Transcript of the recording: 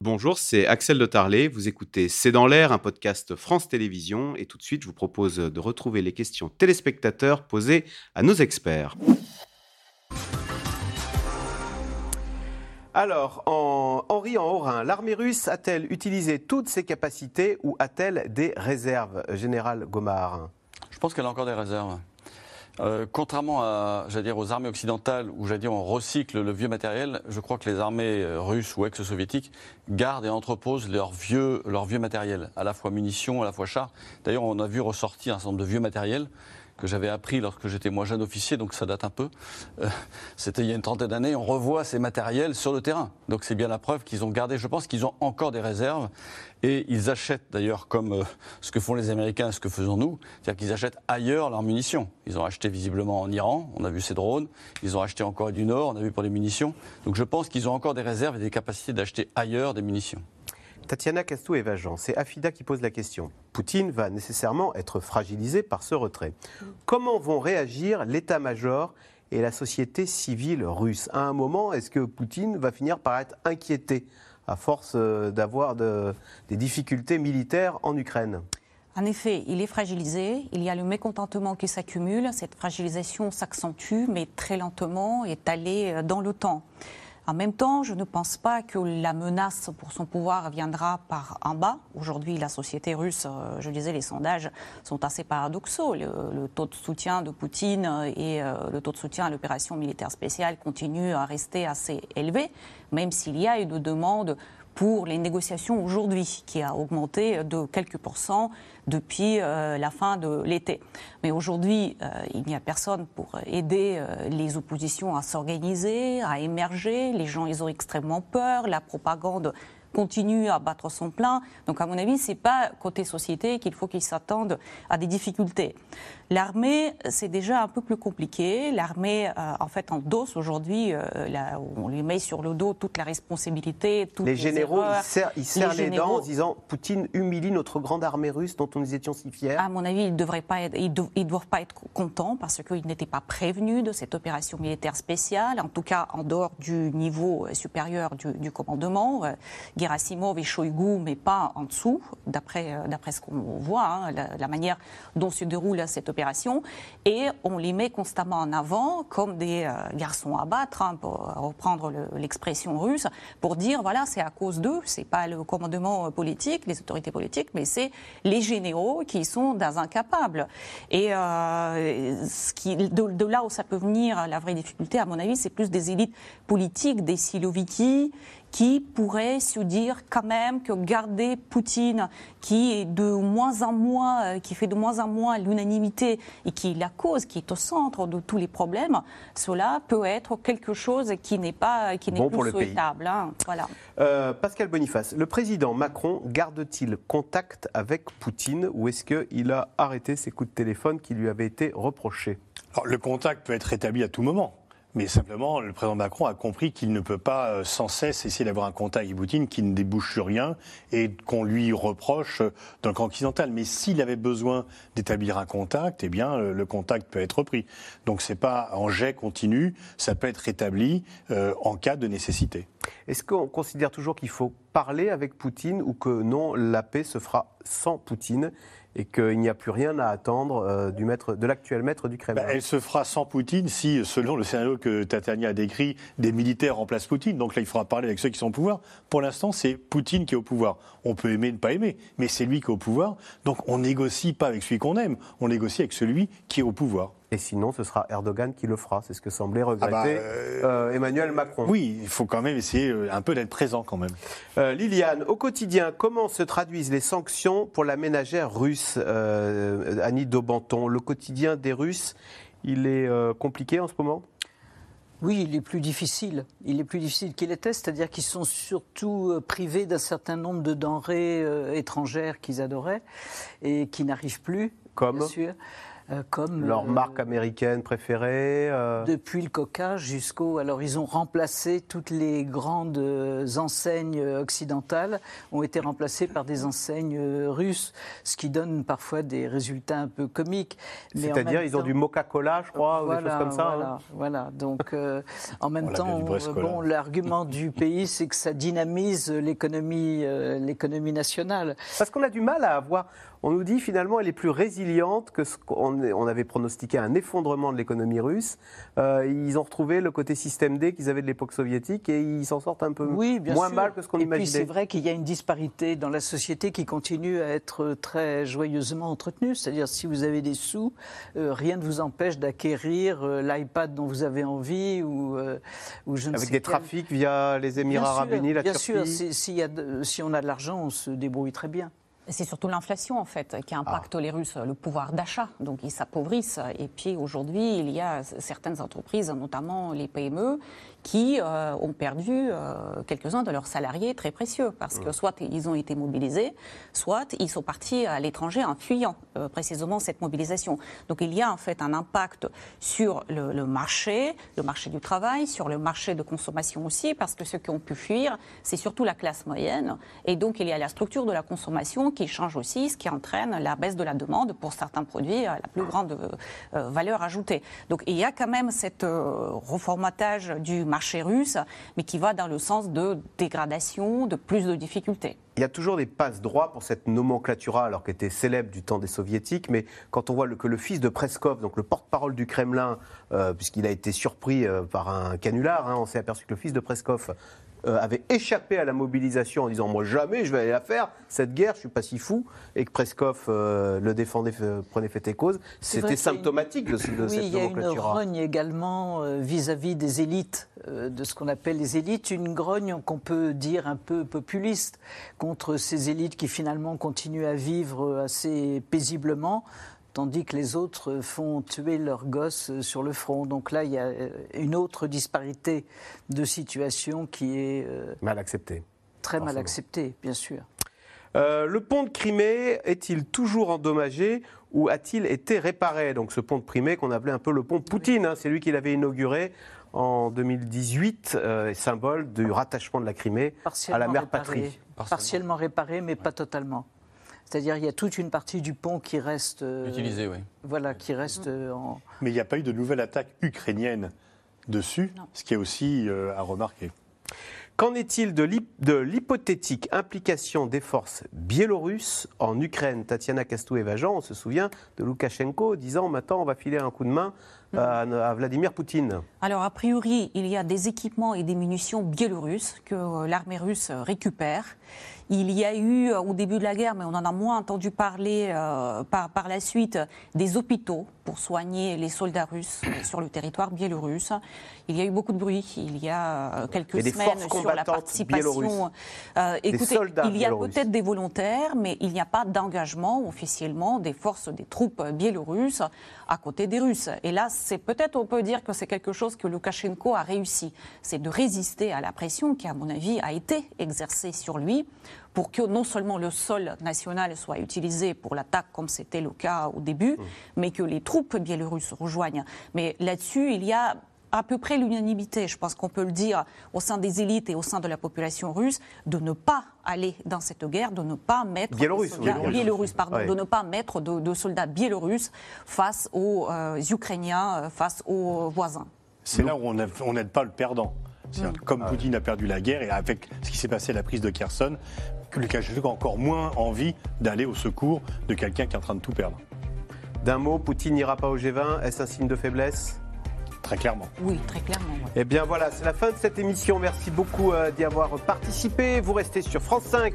Bonjour, c'est Axel de Tarlet. Vous écoutez C'est dans l'air, un podcast France Télévisions. Et tout de suite, je vous propose de retrouver les questions téléspectateurs posées à nos experts. Alors, en Henri en Haut-Rhin, l'armée russe a-t-elle utilisé toutes ses capacités ou a-t-elle des réserves, Général Gomard Je pense qu'elle a encore des réserves. Euh, contrairement à, dire, aux armées occidentales où, dire, on recycle le vieux matériel, je crois que les armées euh, russes ou ex-soviétiques gardent et entreposent leur vieux, leur vieux matériel, à la fois munitions, à la fois chars. D'ailleurs, on a vu ressortir un certain nombre de vieux matériels que j'avais appris lorsque j'étais moi jeune officier, donc ça date un peu. Euh, c'était il y a une trentaine d'années. On revoit ces matériels sur le terrain. Donc c'est bien la preuve qu'ils ont gardé. Je pense qu'ils ont encore des réserves et ils achètent d'ailleurs comme euh, ce que font les Américains, ce que faisons nous, c'est-à-dire qu'ils achètent ailleurs leurs munitions. Ils ont acheté visiblement en Iran, on a vu ces drones. Ils ont acheté en Corée du Nord, on a vu pour les munitions. Donc je pense qu'ils ont encore des réserves et des capacités d'acheter ailleurs des munitions. Tatiana Castou-Evageant, c'est Afida qui pose la question. Poutine va nécessairement être fragilisé par ce retrait. Comment vont réagir l'état-major et la société civile russe? À un moment, est-ce que Poutine va finir par être inquiété à force euh, d'avoir des difficultés militaires en Ukraine? En effet, il est fragilisé, il y a le mécontentement qui s'accumule, cette fragilisation s'accentue, mais très lentement, étalée euh, dans le temps. En même temps, je ne pense pas que la menace pour son pouvoir viendra par en bas. Aujourd'hui, la société russe, euh, je disais, les sondages sont assez paradoxaux. Le, taux de soutien de Poutine et euh, le taux de soutien à l'opération militaire spéciale continuent à rester assez élevés, même s'il y a eu de demandes pour les négociations aujourd'hui, qui a augmenté de quelques pourcents depuis euh, la fin de l'été. Mais aujourd'hui, euh, il n'y a personne pour aider euh, les oppositions à s'organiser, à émerger. Les gens, ils ont extrêmement peur. La propagande continue à battre son plein. Donc, à mon avis, c'est pas côté société qu'il faut qu'ils s'attendent à des difficultés. L'armée, c'est déjà un peu plus compliqué. L'armée, euh, en fait, endosse aujourd'hui, euh, on lui met sur le dos toute la responsabilité. Toutes les, généraux, ils serrent, les, dents en disant Poutine humilie notre grande armée russe dont nous étions si fiers. À mon avis, ils ne ils, doivent pas être contents parce qu'ils n'étaient pas prévenus de cette opération militaire spéciale, en tout cas en dehors du niveau euh, supérieur du, commandement. Gerasimov et Shoigu, mais pas en dessous, d'après ce qu'on voit, hein, la, manière dont se déroule cette opération et on les met constamment en avant comme des euh, garçons à battre, hein, pour reprendre l'expression russe, pour dire voilà, c'est à cause d'eux, c'est pas le commandement politique, les autorités politiques, mais c'est les généraux qui sont dans incapables. Et euh, qui, de, là où ça peut venir, la vraie difficulté, à mon avis, c'est plus des élites politiques, des Siloviki, qui pourrait se dire quand même que garder Poutine, qui est de moins en moins, euh, qui fait de moins en moins l'unanimité et qui est la cause, qui est au centre de tous les problèmes, cela peut être quelque chose qui n'est pas, qui n'est plus souhaitable. Hein, voilà. Euh, Pascal Boniface, le président Macron garde-t-il contact avec Poutine ou est-ce qu'il a arrêté ses coups de téléphone qui lui avaient été reprochés? Le contact peut être établi à tout moment. Mais simplement, le président Macron a compris qu'il ne peut pas euh, sans cesse essayer d'avoir un contact avec Poutine qui ne débouche sur rien et qu'on lui reproche euh, dans le camp occidental. Mais s'il avait besoin d'établir un contact, eh bien, le contact peut être repris. Donc c'est pas en jet continu, ça peut être établi euh, en cas de nécessité. Est-ce qu'on considère toujours qu'il faut parler avec Poutine ou que non, la paix se fera sans Poutine et qu'il n'y a plus rien à attendre euh, du maître, de l'actuel maître du Kremlin? Bah, elle se fera sans Poutine si, selon le scénario que Tatania a décrit, des militaires remplacent Poutine. Donc là, il faudra parler avec ceux qui sont au pouvoir. Pour l'instant, c'est Poutine qui est au pouvoir. On peut aimer, ne pas aimer, mais c'est lui qui est au pouvoir. Donc on négocie pas avec celui qu'on aime, on négocie avec celui qui est au pouvoir. Et sinon, ce sera Erdogan qui le fera. C'est ce que semblait regretter ah bah, euh, euh, Emmanuel Macron. Oui, il faut quand même essayer euh, un peu d'être présent quand même. Liliane, au quotidien, comment se traduisent les sanctions pour la ménagère russe Annie Daubenton, le quotidien des Russes, il est compliqué en ce moment? Oui, il est plus difficile. Il est plus difficile qu'il était, c'est-à-dire qu'ils sont surtout privés d'un certain nombre de denrées étrangères qu'ils adoraient et qui n'arrivent plus. Comme bien sûr. Euh, comme Leur euh, marque américaine préférée euh, Depuis le Coca jusqu'au. Alors, ils ont remplacé toutes les grandes euh, enseignes occidentales, ont été remplacées par des enseignes euh, russes, ce qui donne parfois des résultats un peu comiques. C'est-à-dire, même ils ont du Moca-Cola, je crois, ou des choses comme ça. Voilà, hein. voilà. Donc, euh, en même On l'a bien temps, bon, l'argument du pays, c'est que ça dynamise l'économie, euh, l'économie nationale. Parce qu'on a du mal à avoir. On nous dit finalement elle est plus résiliente que ce qu'on on avait pronostiqué un effondrement de l'économie russe. Euh, ils ont retrouvé le côté système D qu'ils avaient de l'époque soviétique et ils s'en sortent un peu Oui, bien moins sûr. mal que ce qu'on Et puis imaginait. c'est vrai qu'il y a une disparité dans la société qui continue à être très joyeusement entretenue. C'est-à-dire si vous avez des sous, euh, rien ne vous empêche d'acquérir euh, l'iPad dont vous avez envie ou, ou je ne Avec sais des quel- trafics via les Émirats Bien arabes sûr, unis, la bien Turquie. sûr, si, s'il y a de- si on a de l'argent, on se débrouille très bien. C'est surtout l'inflation, en fait, qui impacte les Russes, le pouvoir d'achat. Donc, ils s'appauvrissent. Et puis, aujourd'hui, il y a certaines entreprises, notamment les PME, qui euh, ont perdu euh, quelques-uns de leurs salariés très précieux. Parce que soit ils ont été mobilisés, soit ils sont partis à l'étranger en fuyant euh, précisément cette mobilisation. Donc, il y a en fait un impact sur le, le marché, le marché du travail, sur le marché de consommation aussi, parce que ceux qui ont pu fuir, c'est surtout la classe moyenne. Et donc, il y a la structure de la consommation qui change aussi, ce qui entraîne la baisse de la demande pour certains produits à la plus grande valeur ajoutée. Donc, il y a quand même cet reformatage du marché russe, mais qui va dans le sens de dégradation, de plus de difficultés. Il y a toujours des passes droits pour cette nomenclatura, alors qu'elle était célèbre du temps des soviétiques, mais quand on voit que le fils de Preskov, donc le porte-parole du Kremlin, euh, puisqu'il a été surpris euh, par un canular, hein, on s'est aperçu que le fils de Preskov euh, avait échappé à la mobilisation en disant moi jamais je vais aller la faire cette guerre, je suis pas si fou, et que Preskov euh, le défendait, euh, prenait fait et cause. C'était a une- symptomatique de, de oui, cette il y a une grogne également euh, vis-à-vis des élites, de ce qu'on appelle les élites, une grogne qu'on peut dire un peu populiste contre ces élites qui finalement continuent à vivre assez paisiblement, tandis que les autres font tuer leurs gosses sur le front. Donc là, il y a euh, une autre disparité de situation qui est euh, Mal accepté. très mal acceptée, bien sûr. Euh, le pont de Crimée est-il toujours endommagé ou a-t-il été réparé? Donc ce pont de Crimée qu'on appelait un peu le pont Poutine, hein, c'est lui qui l'avait inauguré en 2018, euh, symbole du rattachement de la Crimée à la mère réparé. patrie. Partiellement réparé, mais pas totalement. C'est-à-dire il y a toute une partie du pont qui reste, euh, Utilisé, oui. voilà, qui reste euh, en. Mais il n'y a pas eu de nouvelle attaque ukrainienne dessus, Non. ce qui est aussi euh, à remarquer. Qu'en est-il de l'hyp- de l'hypothétique implication des forces biélorusses en Ukraine? Tatiana Kastou-Evajan, on se souvient de Loukachenko disant maintenant on va filer un coup de main à, à Vladimir Poutine. Alors, a priori, il y a des équipements et des munitions biélorusses que l'armée russe récupère. Il y a eu, euh, au début de la guerre, mais on en a moins entendu parler euh, par, par la suite, des hôpitaux pour soigner les soldats russes sur le territoire biélorusse. Il y a eu beaucoup de bruit. Il y a euh, quelques Et semaines sur la participation. Euh, écoutez, il y a peut-être des volontaires, mais il n'y a pas d'engagement officiellement des forces, des troupes biélorusses à côté des Russes. Et là, c'est peut-être, on peut dire que c'est quelque chose que Loukachenko a réussi. C'est de résister à la pression qui, à mon avis, a été exercée sur lui pour que non seulement le sol national soit utilisé pour l'attaque, comme c'était le cas au début, mais que les troupes biélorusses rejoignent. Mais là-dessus, il y a à peu près l'unanimité, je pense qu'on peut le dire, au sein des élites et au sein de la population russe, de ne pas aller dans cette guerre, de ne pas mettre des Biélorusse, soldats- oui, biélorusse. biélorusses, pardon, Ouais. de ne pas mettre de, de soldats biélorusses face aux euh, Ukrainiens, euh, face aux voisins. C'est là où on n'aide pas le perdant. C'est-à-dire que Comme Ah Poutine a perdu la guerre et avec ce qui s'est passé à la prise de Kherson, Lukashenko a encore moins envie d'aller au secours de quelqu'un qui est en train de tout perdre. D'un mot, Poutine n'ira pas au G20, est-ce un signe de faiblesse? Très clairement. Oui, très clairement. ouais. Eh bien voilà, c'est la fin de cette émission. Merci beaucoup euh, d'y avoir participé. Vous restez sur France 5.